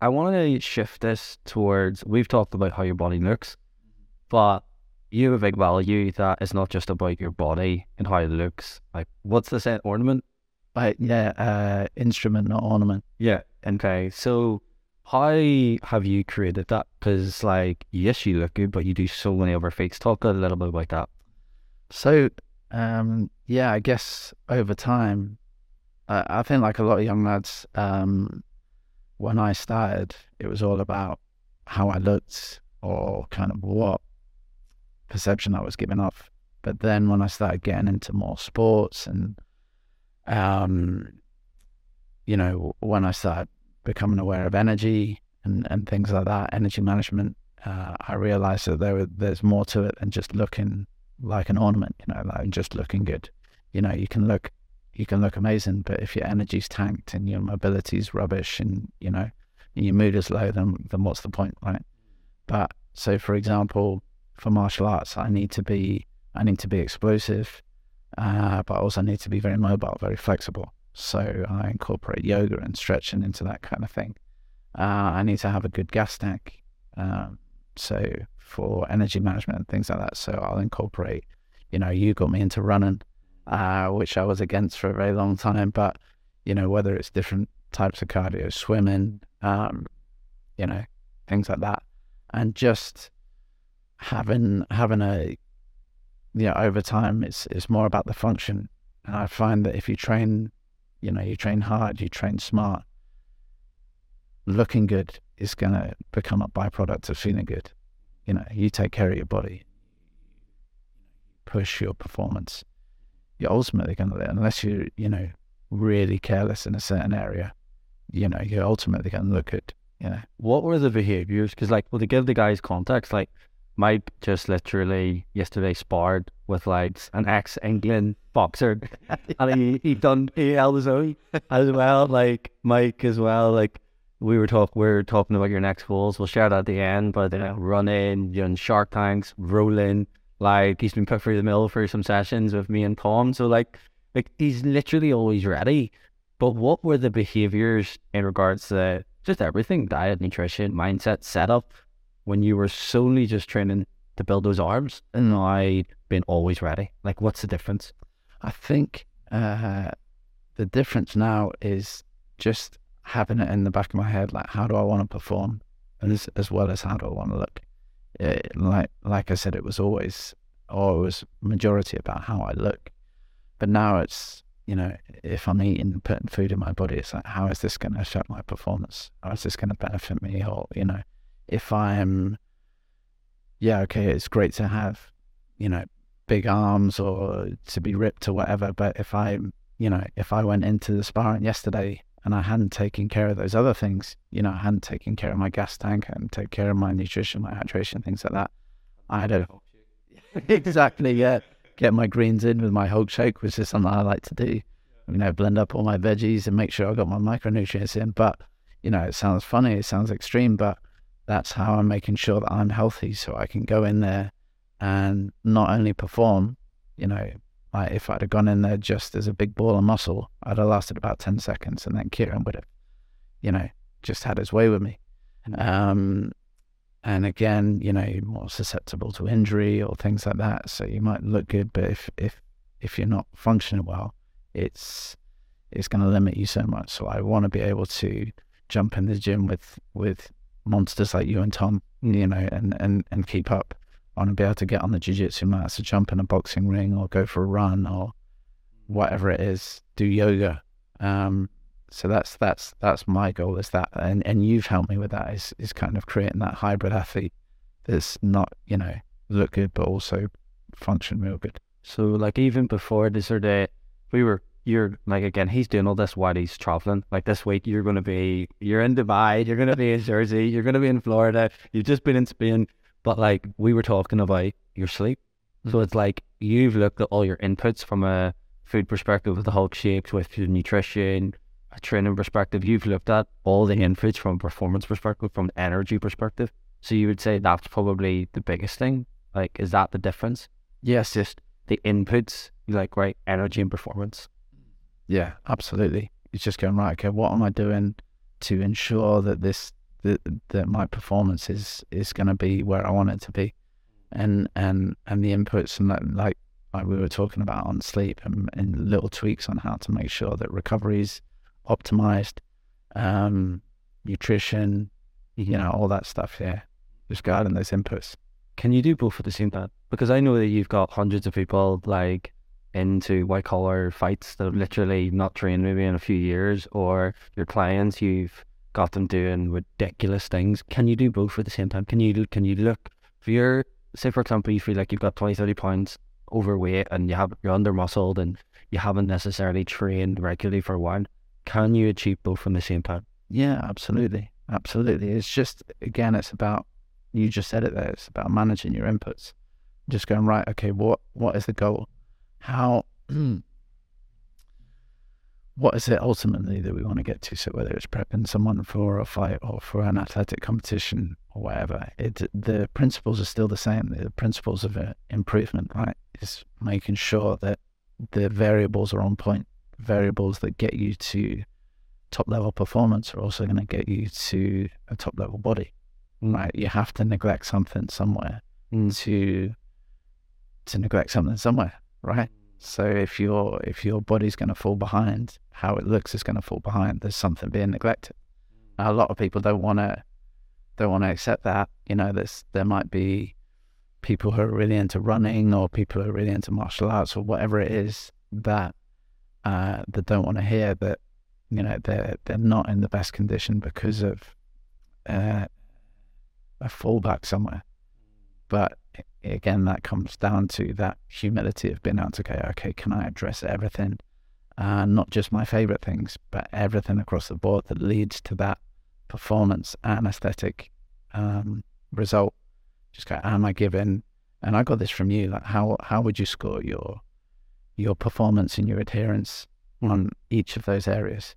I want to shift this towards we've talked about how your body looks, but you have a big value that it's not just about your body and how it looks. Like, what's the set ornament? Like yeah, uh, instrument, not ornament. Yeah. Okay. So, how have you created that? Because, like, yes, you look good, but you do so many other feats. Talk a little bit about that. So, um, yeah, I guess over time, uh, I think like a lot of young lads, um, when I started, it was all about how I looked or kind of what perception I was giving off. But then when I started getting into more sports and, um, you know, when I started becoming aware of energy and, and things like that, energy management, uh, I realized that there there's more to it than just looking like an ornament, you know, like just looking good. You know, you can look you can look amazing, but if your energy's tanked and your mobility's rubbish and, you know, your mood is low, then then what's the point, right? But so for example, for martial arts, I need to be I need to be explosive, uh, but also need to be very mobile, very flexible. So I incorporate yoga and stretching into that kind of thing. Uh, I need to have a good gas tank. Um, so for energy management and things like that. So I'll incorporate, you know, you got me into running, uh, which I was against for a very long time. But, you know, whether it's different types of cardio, swimming, um, you know, things like that. And just having having a you know, over time it's it's more about the function. And I find that if you train, you know, you train hard, you train smart, looking good is gonna become a byproduct of feeling good you know, you take care of your body, push your performance, you're ultimately going to, unless you're, you know, really careless in a certain area, you know, you're ultimately going to look good, you know. What were the behaviors? Because, like, well, to give the guys context, like, Mike just literally yesterday sparred with like an ex England boxer, (laughs) and he he done he held his own as well. Like Mike as well. Like we were talk we were talking about your next goals. We'll share that at the end. But uh, running, doing shark tanks, rolling, Like he's been put through the mill for some sessions with me and Tom. So like like he's literally always ready. But what were the behaviors in regards to just everything, diet, nutrition, mindset, setup, when you were solely just training to build those arms and now been always ready? Like what's the difference? I think uh, the difference now is just having it in the back of my head, like how do I want to perform, as as well as how do I want to look. It, like like I said, it was always or it was majority about how I look, but now it's you know if I'm eating and putting food in my body, it's like how is this going to affect my performance? How is this going to benefit me? Or you know, if I'm yeah okay, it's great to have you know big arms or to be ripped or whatever, but if I you know if I went into the sparring yesterday and I hadn't taken care of those other things, you know, I hadn't taken care of my gas tank, I hadn't taken care of my nutrition, my hydration, things like that. I had a (laughs) exactly yeah, get my greens in with my Hulk shake, which is something I like to do. You know, blend up all my veggies and make sure I got my micronutrients in. But you know, it sounds funny, it sounds extreme, but that's how I'm making sure that I'm healthy, so I can go in there and not only perform, you know, like if I'd have gone in there just as a big ball of muscle, I'd have lasted about 10 seconds and then Kieran would have, you know, just had his way with me. Um, and again, you know, you're more susceptible to injury or things like that. So you might look good, but if, if, if you're not functioning well, it's, it's going to limit you so much. So I want to be able to jump in the gym with, with monsters like you and Tom, you know, and, and, and keep up. Want to be able to get on the jiu-jitsu mat, so jump in a boxing ring or go for a run or whatever it is, do yoga. Um, so that's that's that's my goal is that, and and you've helped me with that is is kind of creating that hybrid athlete that's not you know look good but also function real good. So like even before this or day, we were you're like again he's doing all this while he's traveling. Like this week you're going to be you're in Dubai, you're going to be in Jersey, you're going to be in Florida, you've just been in Spain. But like we were talking about your sleep. Mm-hmm. So it's like you've looked at all your inputs from a food perspective with the Hulk shakes, with your nutrition, a training perspective. You've looked at all the inputs from a performance perspective, from an energy perspective. So you would say that's probably the biggest thing. Like, is that the difference? Yes. Just the inputs, like, right, energy and performance. Yeah, absolutely. It's just going, right, okay, what am I doing to ensure that this that that my performance is is going to be where I want it to be, and and and the inputs and like like we were talking about on sleep and, and little tweaks on how to make sure that recovery is optimized, um, nutrition, you know, all that stuff. Yeah, just guarding those inputs. Can you do both at the same time? Because I know that you've got hundreds of people like into white collar fights that have literally not trained maybe in a few years, or your clients you've got them doing ridiculous things. Can you do both at the same time? Can you can you look if you're say for example you feel like you've got 20, 30 pounds overweight and you have you're under muscled and you haven't necessarily trained regularly for one, can you achieve both at the same time? Yeah, absolutely. Absolutely. It's just again it's about you just said it there, it's about managing your inputs. Just going, right, okay, what what is the goal? How (clears throat) what is it ultimately that we want to get to? So whether it's prepping someone for a fight or for an athletic competition or whatever, it the principles are still the same. The principles of improvement, right, is making sure that the variables are on point. Variables that get you to top level performance are also going to get you to a top level body, right? You have to neglect something somewhere mm. to to neglect something somewhere, right? So if your if your body's going to fall behind, how it looks is going to fall behind. There's something being neglected. Now, a lot of people don't want to don't want to accept that. You know, there's there might be people who are really into running or people who are really into martial arts or whatever it is that uh, that don't want to hear that you know they're they're not in the best condition because of uh, a fallback somewhere. But again, that comes down to that humility of being able to go, okay, can I address everything? Uh, not just my favorite things, but everything across the board that leads to that performance and aesthetic um, result. Just go, am I giving? And I got this from you. Like, how how would you score your your performance and your adherence on each of those areas?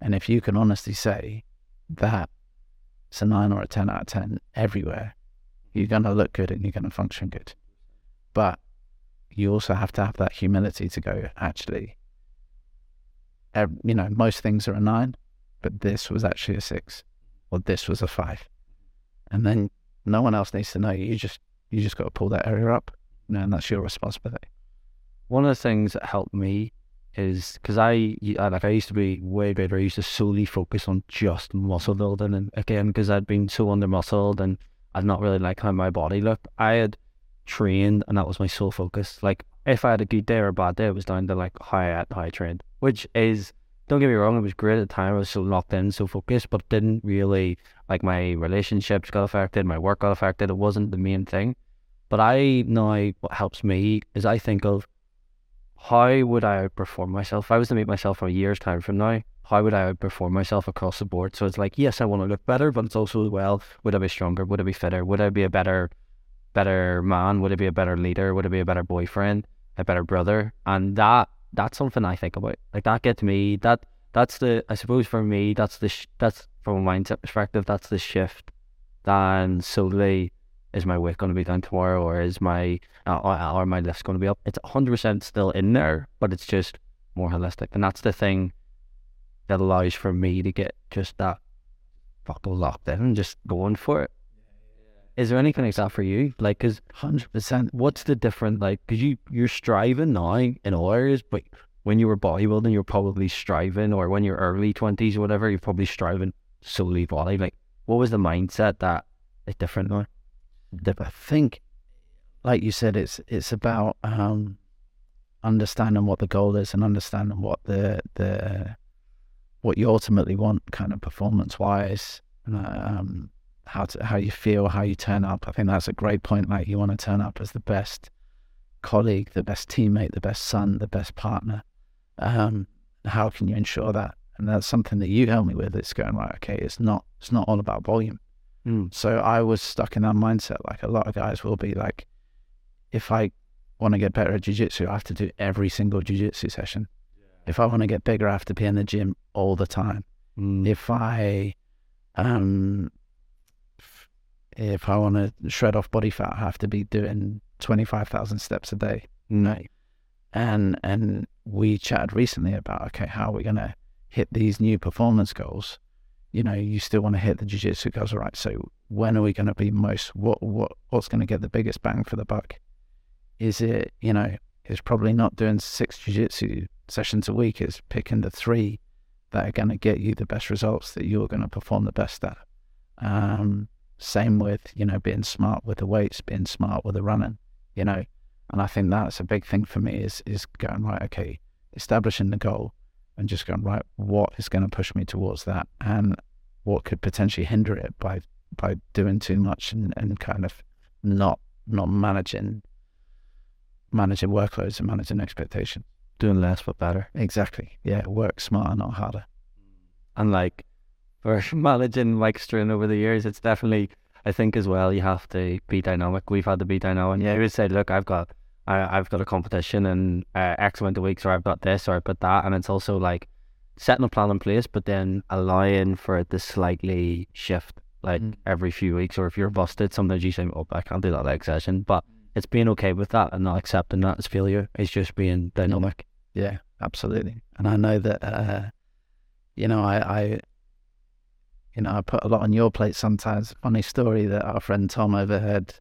And if you can honestly say that it's a nine or a ten out of ten everywhere, you're going to look good and you're going to function good. but you also have to have that humility to go, actually, you know, most things are a nine, but this was actually a six, or this was a five. And then no one else needs to know. You just you just got to pull that area up, and that's your responsibility. One of the things that helped me is because I like I used to be way better. I used to solely focus on just muscle building, and again because I'd been so under muscled and I'd not really like how my body looked. I had trained, and that was my sole focus. Like if I had a good day or a bad day, it was down to like how I how I trained, which is don't get me wrong, it was great at the time. I was so locked in, so focused, but didn't really like my relationships got affected, my work got affected. It wasn't the main thing. But I now what helps me is I think of how would I outperform myself? If I was to meet myself from a year's time from now, how would I outperform myself across the board? So it's like, yes, I want to look better, but it's also well, would I be stronger? Would I be fitter? Would I be a better better man? Would I be a better leader? Would I be a better boyfriend? A better brother? And that that's something I think about. Like that gets me that that's the I suppose for me that's the sh- that's from a mindset perspective that's the shift. Than solely is my weight going to be down tomorrow or is my uh, or, or my lift's going to be up? It's hundred percent still in there, but it's just more holistic, and that's the thing that allows for me to get just that fucking locked in and just going for it. Is there anything like that for you? Like, cause Hundred percent. what's the different like? Cause you you're striving now in all areas, but when you were bodybuilding, you're probably striving, or when you're early twenties or whatever, you're probably striving solely body. Like, what was the mindset that is different now? I think, like you said, it's it's about um, understanding what the goal is and understanding what the the what you ultimately want, kind of performance wise, um, how to how you feel, how you turn up. I think that's a great point. Like you want to turn up as the best colleague, the best teammate, the best son, the best partner. Um, how can you ensure that? And that's something that you help me with. It's going right. Okay, it's not it's not all about volume. Mm. So I was stuck in that mindset. Like a lot of guys will be like, if I want to get better at jujitsu, I have to do every single jujitsu session. If I want to get bigger, I have to be in the gym all the time. Mm. If I, um, if I want to shred off body fat, I have to be doing twenty five thousand steps a day. No. And and we chatted recently about okay, how are we gonna hit these new performance goals? You know, you still want to hit the jiu-jitsu goals, all right? So when are we going to be most? What what what's going to get the biggest bang for the buck? Is it you know? It's probably not doing six jiu-jitsu sessions a week. It's picking the three that are going to get you the best results that you're going to perform the best at. Um, same with you know being smart with the weights, being smart with the running. You know, and I think that's a big thing for me is is going right. Okay, establishing the goal and just going right. What is going to push me towards that, and what could potentially hinder it by by doing too much and, and kind of not not managing managing workloads and managing expectations. Doing less but better. Exactly. Yeah, work smarter, not harder. And like for (laughs) managing like strain over the years, it's definitely I think as well you have to be dynamic. We've had to be dynamic. Yeah, you would say, look, I've got I, I've got a competition and uh, X amount of weeks, or I've got this, or I've got that, and it's also like setting a plan in place, but then allowing for it to slightly shift like Mm. every few weeks. Or if you're busted, sometimes you say, "Oh, I can't do that leg session," but it's being okay with that and not accepting that as failure. It's just being dynamic. Yeah, absolutely. And I know that uh, you know, I, I you know, I put a lot on your plate sometimes. Funny story that our friend Tom overheard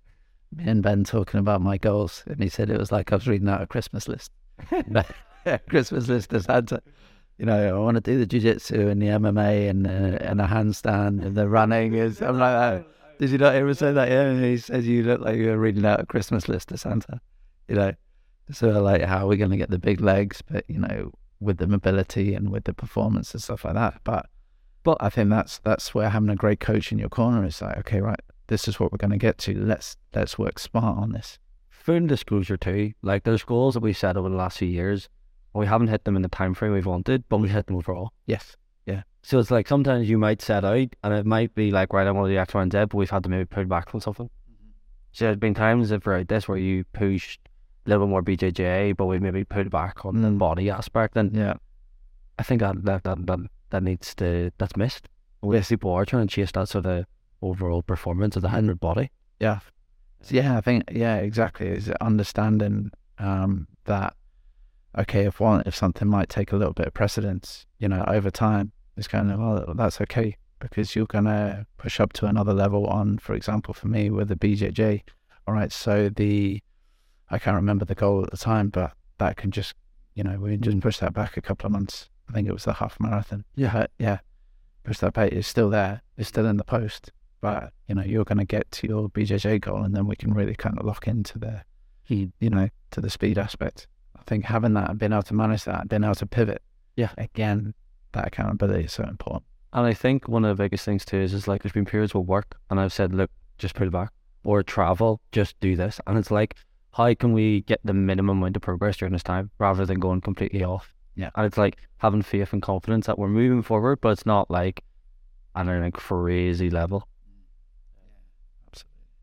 me and Ben talking about my goals, and he said it was like I was reading out a Christmas list. (laughs) Christmas list of Santa. You know, I want to do the jiu-jitsu and the MMA and uh, and the handstand and the running. Is I'm like, oh, did you not ever say that? Yeah, and he says you look like you're reading out a Christmas list to Santa. You know, so like, how are we going to get the big legs? But you know, with the mobility and with the performance and stuff like that. But but I think that's that's where having a great coach in your corner is like, okay, right, this is what we're going to get to. Let's let's work smart on this. full disclosure too, like there's goals that we've set over the last few years, we haven't hit them in the time frame we've wanted, but we hit them overall. Yes. So it's like sometimes you might set out, and it might be like, right, I want to do X, Y, and Z, but we've had to maybe pull back from something. So there's been times throughout this where you pushed a little bit more BJJ, but we maybe pulled back on the Mm. body aspect, and Yeah. I think that that that that, that needs to that's missed. We people are trying to chase that sort of overall performance of the hundred body. Yeah. yeah, I think yeah, exactly. Is understanding um, that okay, if one if something might take a little bit of precedence, you know, over time, it's kind of well, that's okay because you're gonna push up to another level on, for example, for me with the BJJ. All right, so the I can't remember the goal at the time, but that can just you know we just push that back a couple of months. I think it was the half marathon. Yeah, yeah, push that back. It's still there. It's still in the post but you know you're going to get to your BJJ goal, and then we can really kind of lock into the, you know, to the speed aspect. I think having that and being able to manage that, being able to pivot, yeah, again, that accountability is so important. And I think one of the biggest things too is, is like there's been periods where work, and I've said, look, just put it back, or travel, just do this, and it's like, how can we get the minimum amount of progress during this time rather than going completely off? Yeah, and it's like having faith and confidence that we're moving forward, but it's not like on a crazy level.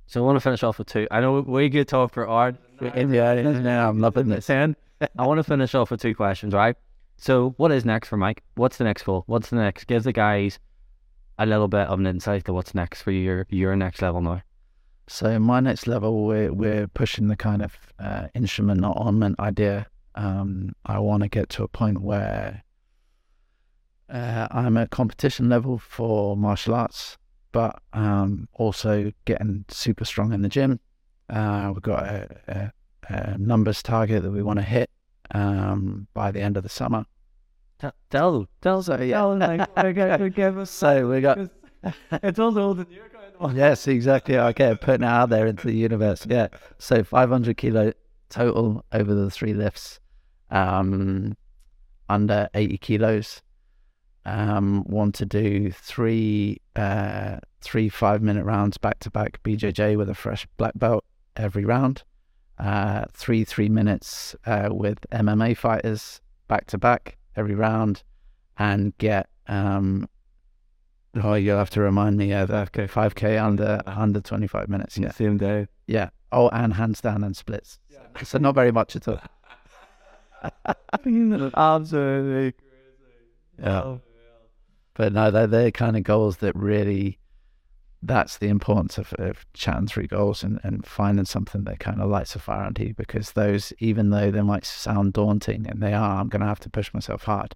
So I want to finish off with two. I know we could talk for hours. Yeah, yeah, I'm loving this. And (laughs) I want to finish off with two questions, right? So what is next for Mike? What's the next goal? What's the next? Give the guys a little bit of an insight to what's next for your your next level now. So my next level, we're we're pushing the kind of uh, instrument not ornament idea. Um, I want to get to a point where uh, I'm at competition level for martial arts but um, also getting super strong in the gym. Uh, we've got a, a, a, numbers target that we want to hit um, by the end of the summer. Tell, tell, so yeah. Tell, like, so (laughs) we got. (laughs) it's also the new kind Yes, exactly. Okay, putting it out there into the universe. Yeah. So 500 kilo total over the three lifts, um, under 80 kilos um, want to do three uh, three five minute rounds back to back BJJ with a fresh black belt every round. Uh, three three minutes uh, with MMA fighters back to back every round, and get um, oh you'll have to remind me of uh, five k under under twenty five minutes. Yeah, same day. Yeah. Oh, and handstand and splits. Yeah. So not very much at all. (laughs) (laughs) Absolutely crazy. Yeah. Oh. But no, they're, they're kind of goals that really, that's the importance of, of chatting through goals and, and finding something that kind of lights a fire under you because those, even though they might sound daunting and they are, I'm going to have to push myself hard.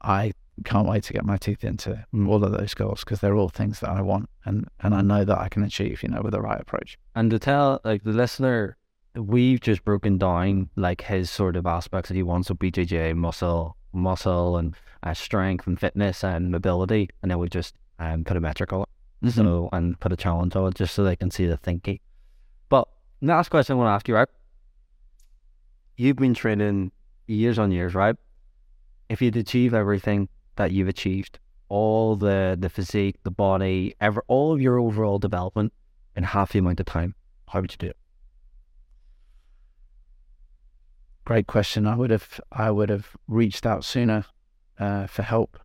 I can't wait to get my teeth into all of those goals because they're all things that I want and, and I know that I can achieve, you know, with the right approach. And to tell like the listener, we've just broken down like his sort of aspects that he wants of BJJ, muscle, muscle and uh, strength and fitness and mobility, and then we just um, put a metric on it, mm-hmm. so and put a challenge on it just so they can see the thinking. But last question I want to ask you, right? You've been training years on years, right? If you'd achieve everything that you've achieved, all the the physique, the body, ever all of your overall development in half the amount of time, how would you do it? Great question. I would have I would have reached out sooner uh, for help.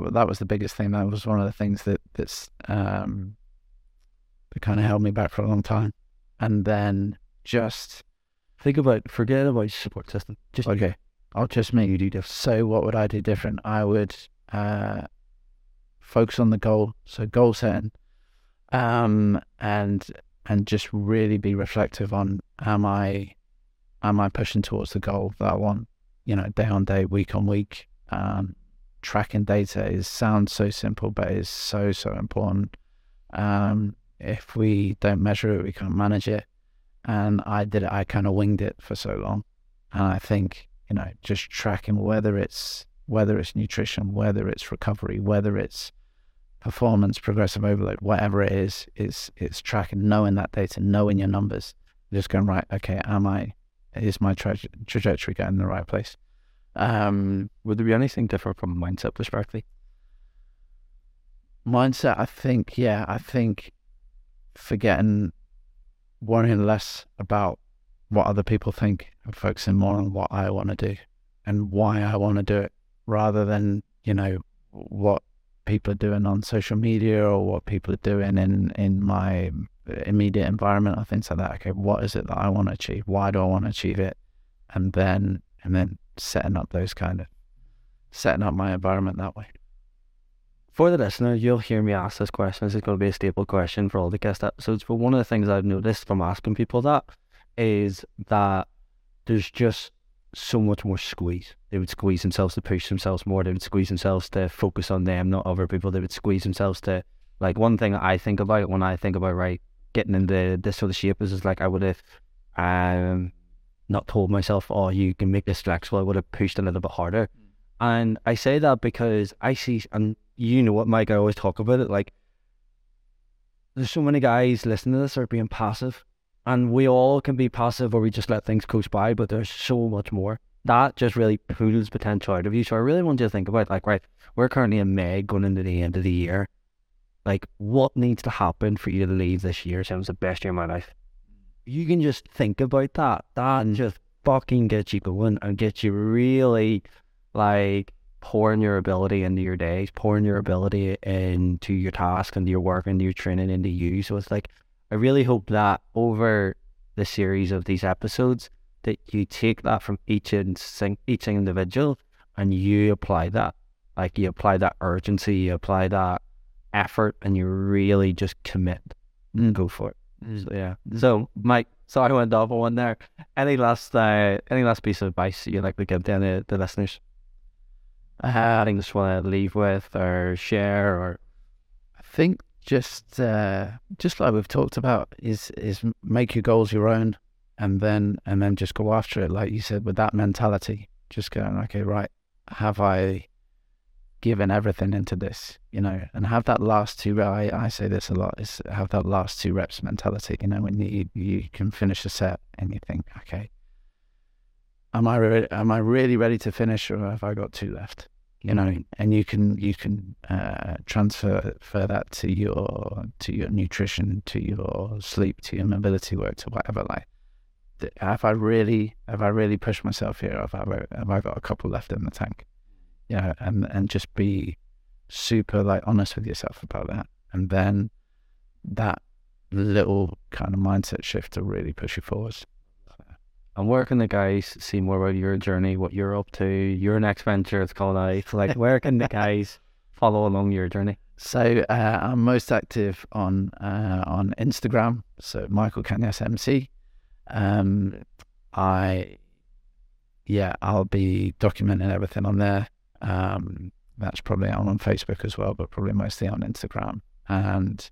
That that was the biggest thing. That was one of the things that that's um, that kind of held me back for a long time. And then just think about forget about support system. Just okay. I'll just make you do different. So what would I do different? I would uh, focus on the goal. So goal setting, um, and and just really be reflective on am I am I pushing towards the goal that I want? You know, day on day, week on week. Um, tracking data is sounds so simple, but is so so important. Um, if we don't measure it, we can't manage it. And I did it. I kind of winged it for so long, and I think you know just tracking whether it's whether it's nutrition, whether it's recovery, whether it's performance, progressive overload, whatever it is, is it's tracking, knowing that data, knowing your numbers, just going right. Okay, am I is my tra- trajectory going in the right place? Um, would there be anything different from mindset perspective? Mindset, I think, yeah, I think forgetting, worrying less about what other people think and focusing more on what I want to do and why I want to do it rather than, you know, what people are doing on social media or what people are doing in, in my immediate environment or things like that. Okay, what is it that I want to achieve? Why do I want to achieve it? And then and then setting up those kind of setting up my environment that way. for the listener, you'll hear me ask this question. This is going to be a staple question for all the guest episodes. But one of the things I've noticed from asking people that is that there's just so much more squeeze. They would squeeze themselves to push themselves more. They would squeeze themselves to focus on them, not other people. They would squeeze themselves to like one thing I think about when I think about right getting into this sort of shape is, is like I would have um not told myself, oh, you can make this flexible. I would have pushed a little bit harder. And I say that because I see, and you know what, Mike, I always talk about it. Like, there's so many guys listening to this are being passive, and we all can be passive or we just let things coast by, but there's so much more. That just really pulls potential out of you. So I really want you to think about, like, right, we're currently in May going into the end of the year. Like, what needs to happen for you to leave this year sounds the best year of my life? You can just think about that. That mm-hmm. just fucking gets you going and gets you really like pouring your ability into your days, pouring your ability into your task, into your work, into your training, into you. So it's like, I really hope that over the series of these episodes, that you take that from each in, each individual and you apply that. Like you apply that urgency, you apply that effort, and you really just commit and go for it. So, yeah. So, Mike, sorry I went off on one there. Any last, uh, any last piece of advice you'd like to give to any, the listeners? Uh, Anything just want to leave with or share or I think just uh, just like we've talked about is is make your goals your own, and then and then just go after it. Like you said, with that mentality, just going okay, right? Have I given everything into this? You know, and have that last two. I I say this a lot. Is have that last two reps mentality. You know, when you you can finish a set and you think, okay, am I re- am I really ready to finish, or have I got two left? you know, and you can you can uh, transfer for that to your to your nutrition, to your sleep, to your mobility work, to whatever. Like, have I really have I really pushed myself here? Have I have I got a couple left in the tank? Yeah, and and just be super like honest with yourself about that, and then that little kind of mindset shift to really push you forwards. And where can the guys see more about your journey, what you're up to, your next venture? It's called out. Like, where can the guys (laughs) follow along your journey? So uh, I'm most active on uh, on Instagram. So Michael Canas MC. Um, I yeah, I'll be documenting everything on there. Um, that's probably on on Facebook as well, but probably mostly on Instagram. And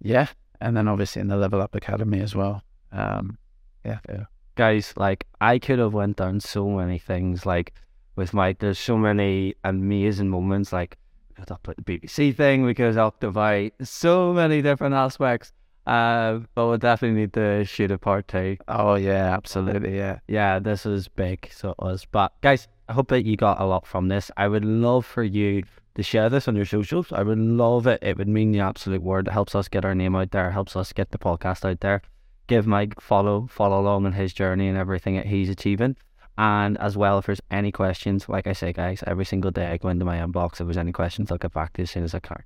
yeah, and then obviously in the Level Up Academy as well. Um, yeah, yeah guys, like I could have went down so many things. Like with my, there's so many amazing moments. Like we could have put the BBC thing. We could have about so many different aspects. Uh, but we'll definitely need to shoot a part two. Oh yeah, absolutely. Yeah, yeah. This is big, so it was. But guys, I hope that you got a lot from this. I would love for you to share this on your socials. I would love it. It would mean the absolute word. It helps us get our name out there. Helps us get the podcast out there give Mike follow follow along on his journey and everything that he's achieving. And as well, if there's any questions, like I say, guys, every single day I go into my inbox. If there's any questions, I'll get back to you as soon as I can.